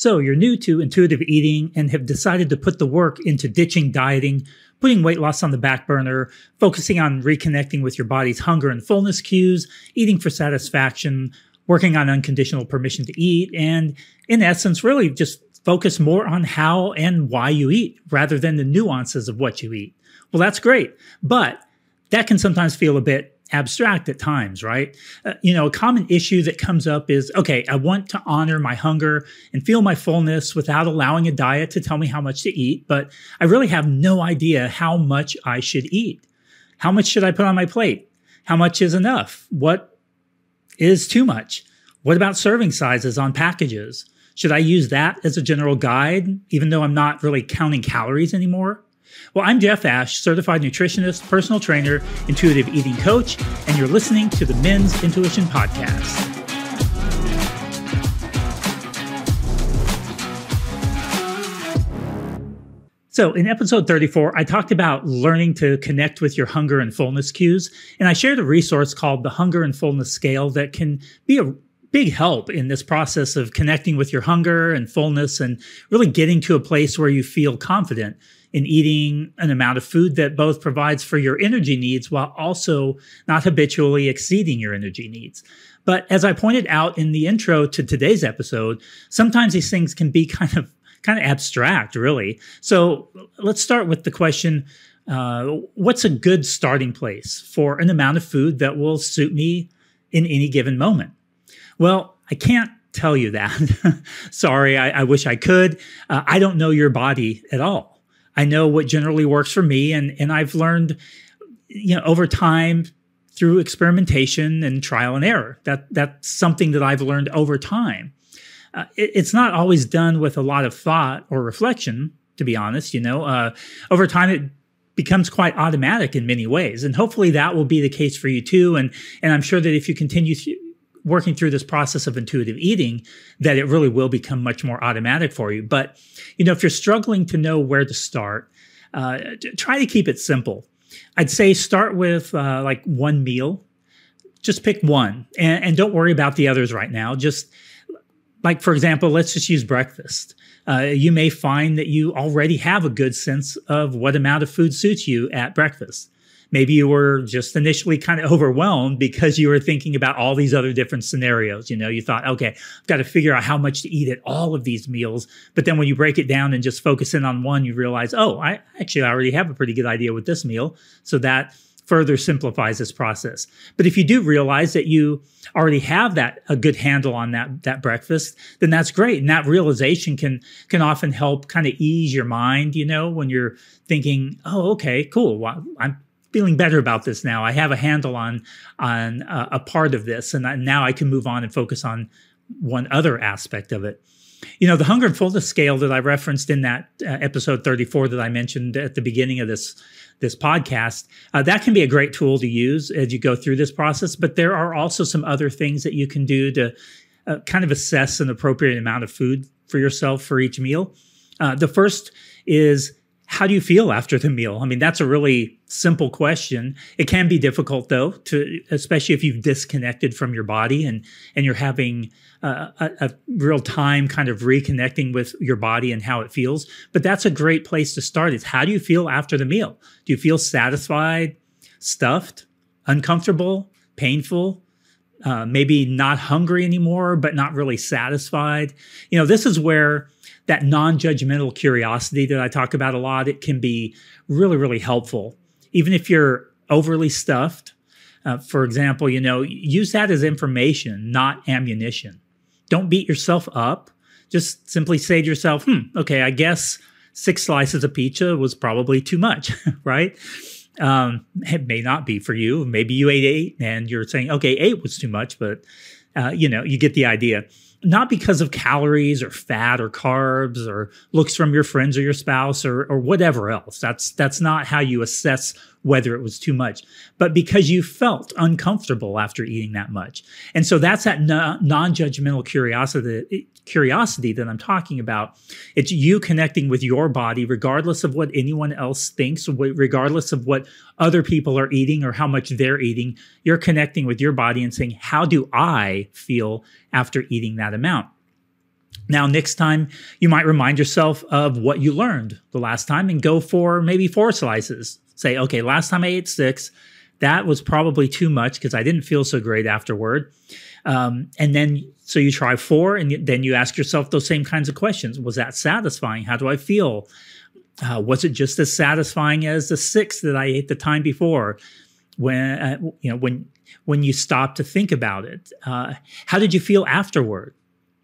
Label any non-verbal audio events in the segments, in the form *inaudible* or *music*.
So you're new to intuitive eating and have decided to put the work into ditching dieting, putting weight loss on the back burner, focusing on reconnecting with your body's hunger and fullness cues, eating for satisfaction, working on unconditional permission to eat, and in essence, really just focus more on how and why you eat rather than the nuances of what you eat. Well, that's great, but that can sometimes feel a bit abstract at times, right? Uh, you know, a common issue that comes up is okay, I want to honor my hunger and feel my fullness without allowing a diet to tell me how much to eat, but I really have no idea how much I should eat. How much should I put on my plate? How much is enough? What is too much? What about serving sizes on packages? Should I use that as a general guide, even though I'm not really counting calories anymore? Well, I'm Jeff Ash, certified nutritionist, personal trainer, intuitive eating coach, and you're listening to the Men's Intuition Podcast. So, in episode 34, I talked about learning to connect with your hunger and fullness cues, and I shared a resource called the Hunger and Fullness Scale that can be a big help in this process of connecting with your hunger and fullness and really getting to a place where you feel confident in eating an amount of food that both provides for your energy needs while also not habitually exceeding your energy needs. But as I pointed out in the intro to today's episode, sometimes these things can be *laughs* kind of kind of abstract, really. So let's start with the question uh, what's a good starting place for an amount of food that will suit me in any given moment? Well, I can't tell you that. *laughs* Sorry, I, I, wish I could. Uh, I don't know your body at all. I know what generally works for me, and and I've learned, you know, over time through experimentation and trial and error. That that's something that I've learned over time. Uh, it, it's not always done with a lot of thought or reflection, to be honest. You know, uh, over time it becomes quite automatic in many ways, and hopefully that will be the case for you too. And and I'm sure that if you continue working through this process of intuitive eating that it really will become much more automatic for you. But, you know, if you're struggling to know where to start, uh, try to keep it simple. I'd say start with uh, like one meal. Just pick one and, and, don't worry about the others right now. Just like, for example, let's just use breakfast. Uh, you may find that you already have a good sense of what amount of food suits you at breakfast maybe you were just initially kind of overwhelmed because you were thinking about all these other different scenarios. You know, you thought, okay, I've got to figure out how much to eat at all of these meals. But then when you break it down and just focus in on one, you realize, oh, I actually already have a pretty good idea with this meal. So that further simplifies this process. But if you do realize that you already have that a good handle on that that breakfast, then that's great. And that realization can can often help kind of ease your mind, you know, when you're thinking, "Oh, okay, cool. Well, I'm feeling better about this now. I have a handle on on uh, a part of this, and I, now I can move on and focus on one other aspect of it. You know, the hunger and fullness scale that I referenced in that uh, episode 34 that I mentioned at the beginning of this this podcast, uh, that can be a great tool to use as you go through this process. But there are also some other things that you can do to uh, kind of assess an appropriate amount of food for yourself for each meal. Uh, the first is how do you feel after the meal? I mean, that's a really simple question. It can be difficult though, to especially if you've disconnected from your body and and you're having a, a, real time kind of reconnecting with your body and how it feels. But that's a great place to start. Is how do you feel after the meal? Do you feel satisfied, stuffed, uncomfortable, painful? Uh, maybe not hungry anymore, but not really satisfied. You know, this is where that non-judgmental curiosity that I talk about a lot, it can be really, really helpful. Even if you're overly stuffed, uh, for example, you know, use that as information, not ammunition. Don't beat yourself up. Just simply say to yourself, hmm, okay, I guess six slices of pizza was probably too much, *laughs* right? Um, it may not be for you. Maybe you ate eight and you're saying, okay, eight was too much, but uh, you know, you get the idea not because of calories or fat or carbs or looks from your friends or your spouse or, or whatever else. That's, that's not how you assess whether it was too much, but because you felt uncomfortable after eating that much. And so that's that non-judgmental curiosity, curiosity that I'm talking about. It's you connecting with your body, regardless of what anyone else thinks, regardless of what other people are eating or how much they're eating. You're connecting with your body and saying, how do I feel after eating that amount? Now, next time, you might remind yourself of what you learned the last time and go for maybe four slices. Say, okay, last time I ate six, that was probably too much because I didn't feel so great afterward. Um, and then, so you try four, and then you ask yourself those same kinds of questions. Was that satisfying? How do I feel? Uh, was it just as satisfying as the six that I ate the time before? When uh, you know when when you stop to think about it, uh, how did you feel afterward?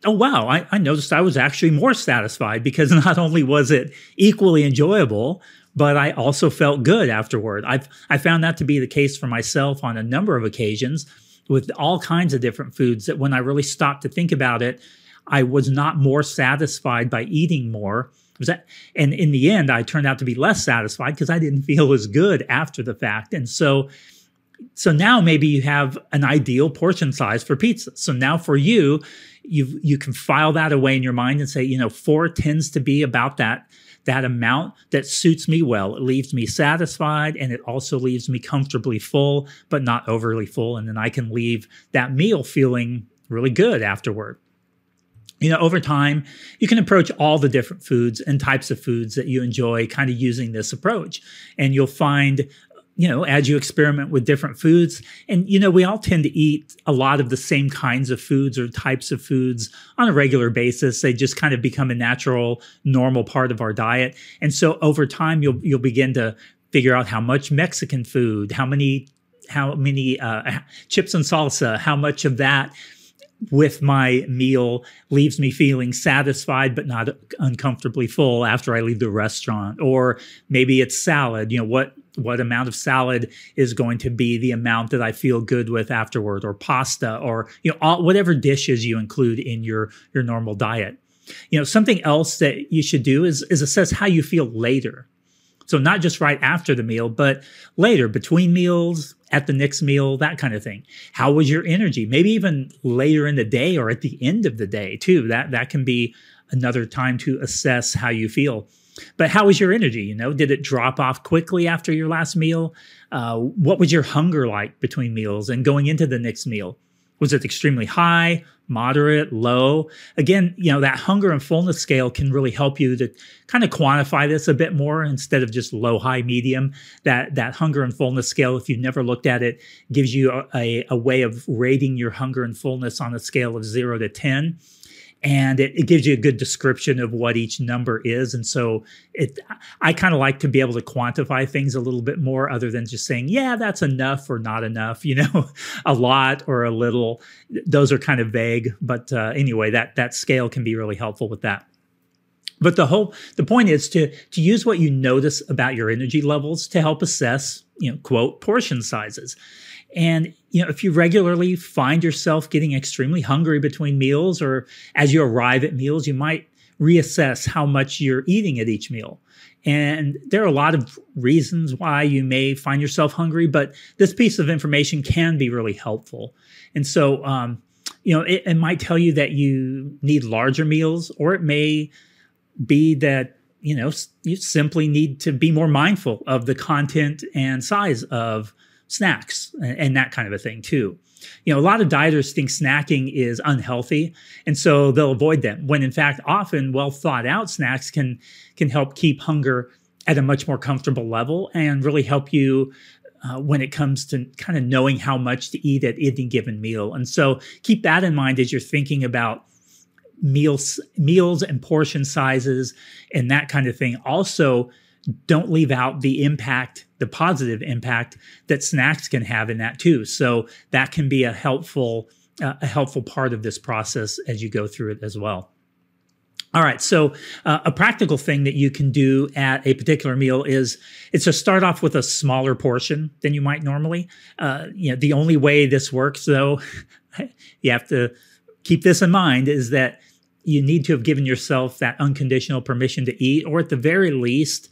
oh wow I, I, noticed i was actually more satisfied because *laughs* not only was it equally enjoyable but i also felt good afterward. I've i found that to be the case for myself on a number of occasions with all kinds of different foods that when i really stopped to think about it i was not more satisfied by eating more. That and in the end i turned out to be less satisfied because i didn't *laughs* feel as good after the fact. And so so now maybe you have an ideal portion size for pizza. So now for you you you can file that away in your mind and say, you know, four tends to be about that that amount that suits me well. It leaves me satisfied and it also leaves me comfortably full, but not overly full. And then I can leave that meal feeling really good afterward. You know, over time, you can approach all the different foods and types of foods that you enjoy kind of using this approach. And you'll find you know, as you experiment with different foods. And, you know, we all tend to eat a lot of the same kinds of foods or types of foods on a regular basis. They just kind of become a natural, normal part of our diet. And so over time, you'll, you'll begin to figure out how much Mexican food, how many, how many, uh, chips and salsa, how much of that with my meal leaves me feeling satisfied but not uncomfortably full after I leave the restaurant or maybe it's salad you know what what amount of salad is going to be the amount that I feel good with afterward, or pasta, or you know, all, whatever dishes you include in your your normal diet. You know, something else that you should do is is assess how you feel later. So not just right after the meal, but later, between meals, at the next meal, that kind of thing. How was your energy? Maybe even later in the day or at the end of the day too. That that can be another time to assess how you feel. But how was your energy? You know, did it drop off quickly after your last meal? Uh, what was your hunger like between meals and going into the next meal? Was it extremely high, moderate, low? Again, you know, that hunger and fullness scale can really help you to kind of quantify this a bit more instead of just low, high, medium. That that hunger and fullness scale, if you've never looked at it, gives you a, a, a way of rating your hunger and fullness on a scale of zero to 10 and it, it, gives you a good description of what each number is. And so it, I kind of like to be able to quantify things a little bit more other than just saying, yeah, that's enough or not enough, *laughs* you know, a lot or a little. Those are kind of vague. But uh, anyway, that, that scale can be really helpful with that. But the whole the point is to to use what you notice about your energy levels to help assess, you know, quote portion sizes. And you know, if you regularly find yourself getting extremely hungry between meals or as you arrive at meals, you might reassess how much you're eating at each meal. And there are a lot of reasons why you may find yourself hungry, but this piece of information can be really helpful. And so, um, you know, it, it might tell you that you need larger meals, or it may be that you know you simply need to be more mindful of the content and size of snacks and, that kind of a thing too. You know, a lot of dieters think snacking is unhealthy, and so they'll avoid them. When in fact, often well thought out snacks can can help keep hunger at a much more comfortable level and really help you uh, when it comes to kind of knowing how much to eat at any given meal. And so keep that in mind as you're thinking about meals meals and portion sizes and that kind of thing. Also, don't leave out the impact, the positive impact that snacks can have in that too. So that can be a helpful, uh, a helpful part of this process as you go through it as well. All right, so uh, a practical thing that you can do at a particular meal is it's to start off with a smaller portion than you might normally. Uh, you know, the only way this works, though, *laughs* you have to keep this in mind, is that you need to have given yourself that unconditional permission to eat, or at the very least,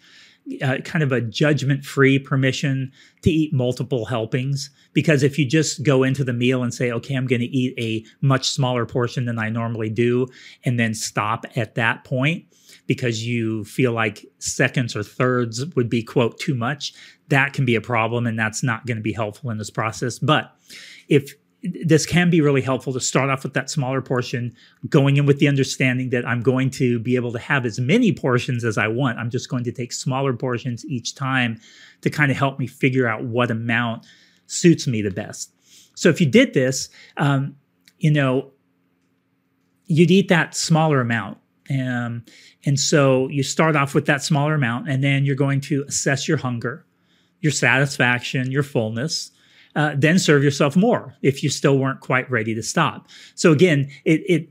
uh, kind of a judgment free permission to eat multiple helpings. Because if you just go into the meal and say, okay, I'm going to eat a much smaller portion than I normally do, and then stop at that point because you feel like seconds or thirds would be, quote, too much, that can be a problem. And that's not going to be helpful in this process. But if this can be really helpful to start off with that smaller portion, going in with the understanding that I'm going to be able to have as many portions as I want. I'm just going to take smaller portions each time to kind of help me figure out what amount suits me the best. So if you did this, um, you know, you'd eat that smaller amount. Um, and so you start off with that smaller amount, and then you're going to assess your hunger, your satisfaction, your fullness. Uh, then serve yourself more if you still weren't quite ready to stop. So again, it, it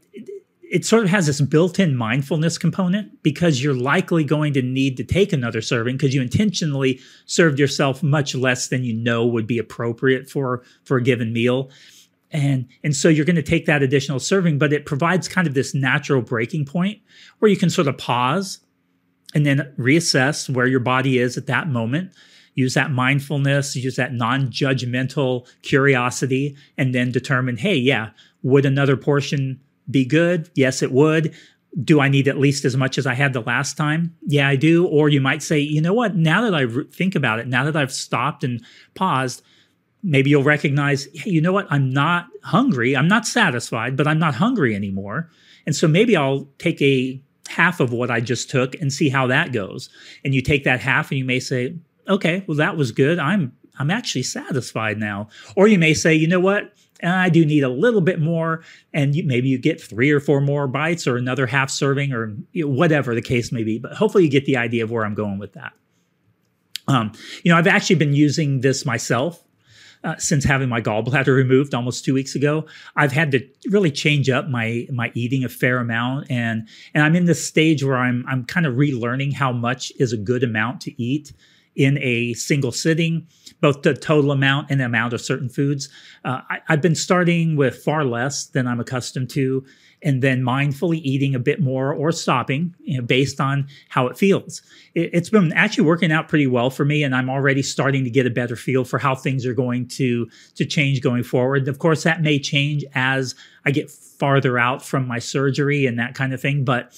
it sort of has this built-in mindfulness component because you're likely going to need to take another serving because you intentionally served yourself much less than you know would be appropriate for for a given meal and and so you're going to take that additional serving but it provides kind of this natural breaking point where you can sort of pause and then reassess where your body is at that moment use that mindfulness use that non-judgmental curiosity and then determine hey yeah would another portion be good yes it would do I need at least as much as I had the last time? Yeah, I do. Or you might say, you know what? Now that I think about it, now that I've stopped and paused, maybe you'll recognize, hey, you know what? I'm not hungry. I'm not satisfied, but I'm not hungry anymore. And so maybe I'll take a half of what I just took and see how that goes. And you take that half and you may say, okay, well, that was good. I'm I'm actually satisfied now. Or you may say, you know what? I do need a little bit more, and you, maybe you get three or four more bites, or another half serving, or you know, whatever the case may be. But hopefully, you get the idea of where I'm going with that. Um, you know, I've actually been using this myself uh, since having my gallbladder *laughs* removed almost two weeks ago. I've had to really change up my my eating a fair amount, and and I'm in this stage where I'm I'm kind of relearning how much is a good amount to eat in a single sitting, both the total amount and the amount of certain foods. Uh, I, I've been starting with far less than I'm accustomed to and then mindfully eating a bit more or stopping you know, based on how it feels. It, has been actually working out pretty well for me, and I'm already starting to get a better feel for how things are going to to change going forward. Of course, that may change as I get farther out from my surgery and that kind of thing, but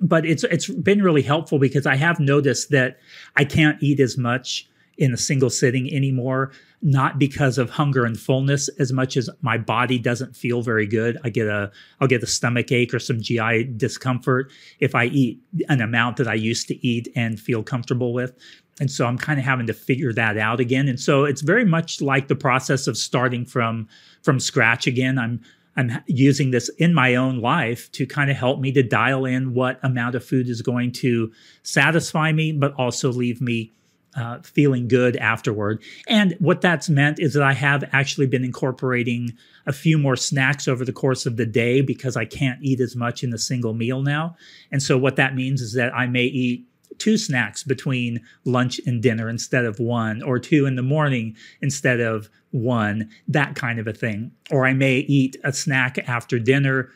but it's it's been really helpful because I have noticed that I can't eat as much in a single sitting anymore not because of hunger and fullness as much as my body doesn't feel very good. I get a I'll get a stomach ache or some GI discomfort if I eat an amount that I used to eat and feel comfortable with. And so I'm kind of having to figure that out again. And so it's very much like the process of starting from from scratch again. I'm I'm using this in my own life to kind of help me to dial in what amount of food is going to satisfy me, but also leave me uh, feeling good afterward. And what that's meant is that I have actually been incorporating a few more snacks over the course of the day because I can't eat as much in a single meal now. And so what that means is that I may eat two snacks between lunch and dinner instead of one, or two in the morning instead of one, that kind of a thing. Or I may eat a snack after dinner,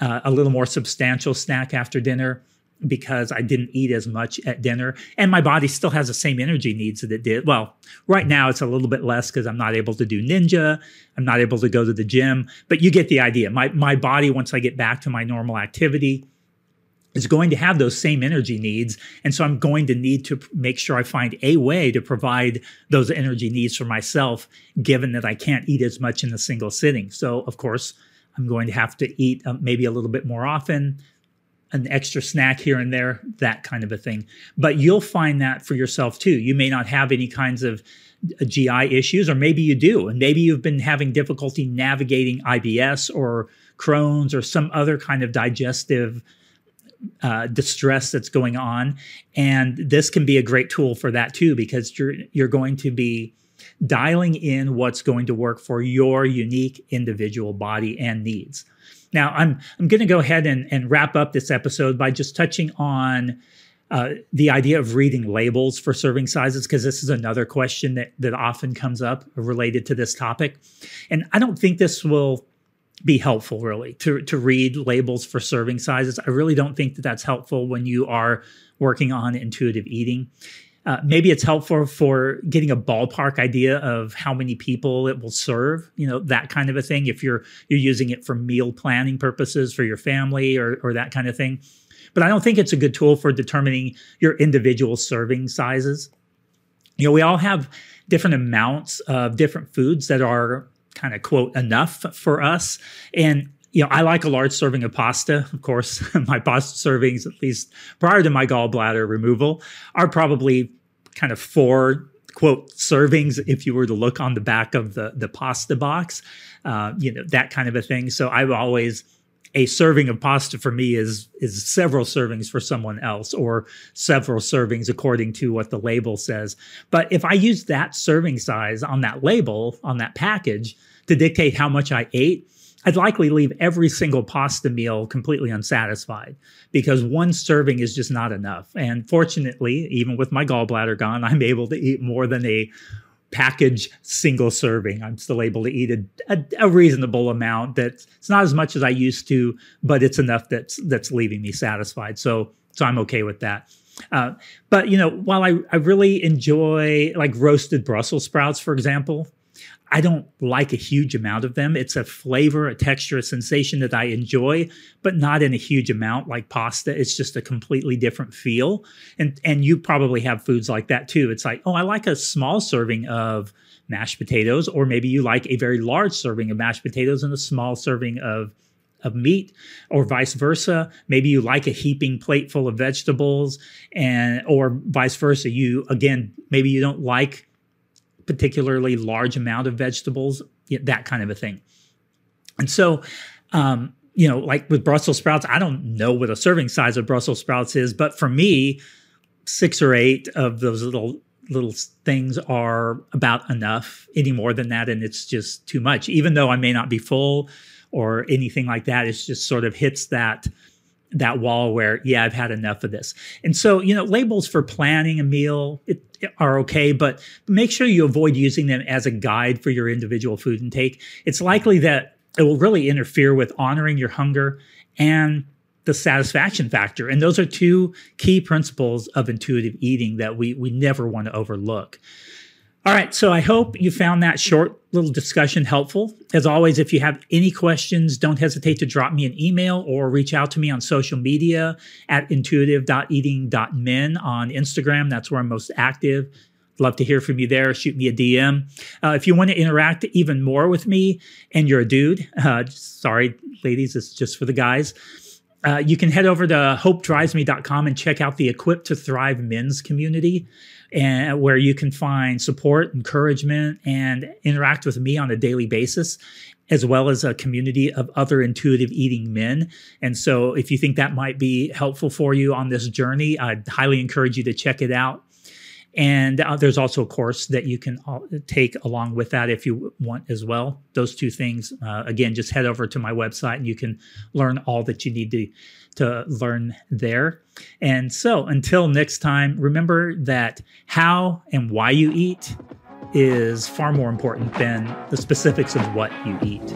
uh, a little more substantial snack after dinner because I didn't eat as much at dinner and my body still has the same energy needs that it did. Well, right now it's a little bit less because I'm not able to do ninja. I'm not able to go to the gym, but you get the idea. My, my body, once I get back to my normal activity, is going to have those same energy needs. And so I'm going to need to make sure I find a way to provide those energy needs for myself, given that I can't eat as much in a single sitting. So, of course, I'm going to have to eat uh, maybe a little bit more often, an extra snack here and there, that kind of a thing. But you'll find that for yourself too. You may not have any kinds of uh, GI issues, or maybe you do, and maybe you've been having difficulty navigating IBS or Crohn's or some other kind of digestive uh, distress that's going on. And this can be a great tool for that too, because you're you're going to be dialing in what's going to work for your unique individual body and needs. Now, I'm I'm going to go ahead and, and wrap up this episode by just touching on uh, the idea of reading labels for serving sizes because this is another question that that often comes up related to this topic, and I don't think this will be helpful really to to read labels for serving sizes. I really don't think that that's helpful when you are working on intuitive eating. Uh, maybe it's helpful for getting a ballpark idea of how many people it will serve, you know, that kind of a thing. If you're you're using it for meal planning purposes for your family or or that kind of thing. But I don't think it's a good tool for determining your individual serving sizes. You know, we all have different amounts of different foods that are kind of quote enough for us. And you know, I like a large serving of pasta. Of course, *laughs* my pasta servings, at least prior to my gallbladder removal, are probably kind of four quote servings if you were to look on the back of the the pasta box, uh, you know that kind of a thing. So I've always a serving of pasta for me is is several servings for someone else or several servings according to what the label says but if i use that serving size on that label on that package to dictate how much i ate I'd likely leave every single pasta meal completely unsatisfied because one serving is just not enough. And fortunately, even with my gallbladder gone, *laughs* I'm able to eat more than a package single serving. I'm still able to eat a, a, a, reasonable amount. that's it's not as much as I used to, but it's enough that's that's leaving me satisfied. So so I'm okay with that. Uh, but you know, while I, I really enjoy like roasted Brussels sprouts, for example, I don't like a huge amount of them. It's a flavor, a texture, a sensation that I enjoy, but not in a huge amount like pasta. It's just a completely different feel. And and you probably have foods like that too. It's like, oh, I like a small serving of mashed potatoes, or maybe you like a very large serving of mashed potatoes and a small serving of of meat or vice versa maybe you like a heaping plate full of vegetables and or vice versa you again maybe you don't like particularly large amount of vegetables, that kind of a thing. And so, um, you know, like with Brussels sprouts, I don't know what a serving size of Brussels sprouts is, but for me, six or eight of those little little things are about enough. Any more than that, and it's just too much. Even though I may not be full or anything like that, it's just sort of hits that that wall where yeah i've had enough of this. And so you know labels for planning a meal it, are okay but make sure you avoid using them as a guide for your individual food intake it's likely that it will really interfere with honoring your hunger and the satisfaction factor. And those are two key principles of intuitive eating that we we never want to overlook all right. So I hope you found that short little discussion helpful. As always, if you have any questions, don't hesitate to drop me an email or reach out to me on social media at intuitive.eating.men on Instagram. That's where I'm most active. Love to hear from you there. Shoot me a DM. Uh, if you want to interact even more with me and you're a dude, *laughs* uh, sorry, ladies, it's just for the guys. Uh, you can head over to hopedrivesme.com and check out the Equipped to Thrive men's community and where you can find support, encouragement, and interact with me on a daily basis, as well as a community of other intuitive eating men. And so, if you think that might be helpful for you on this journey, I'd highly encourage you to check it out. And uh, there's also a course that you can uh, take along with that if you want as well. Those two things, uh, again, just head over to my website and you can learn all that you need to, to learn there. And so until next time, remember that how and why you eat is far more important than the specifics of what you eat.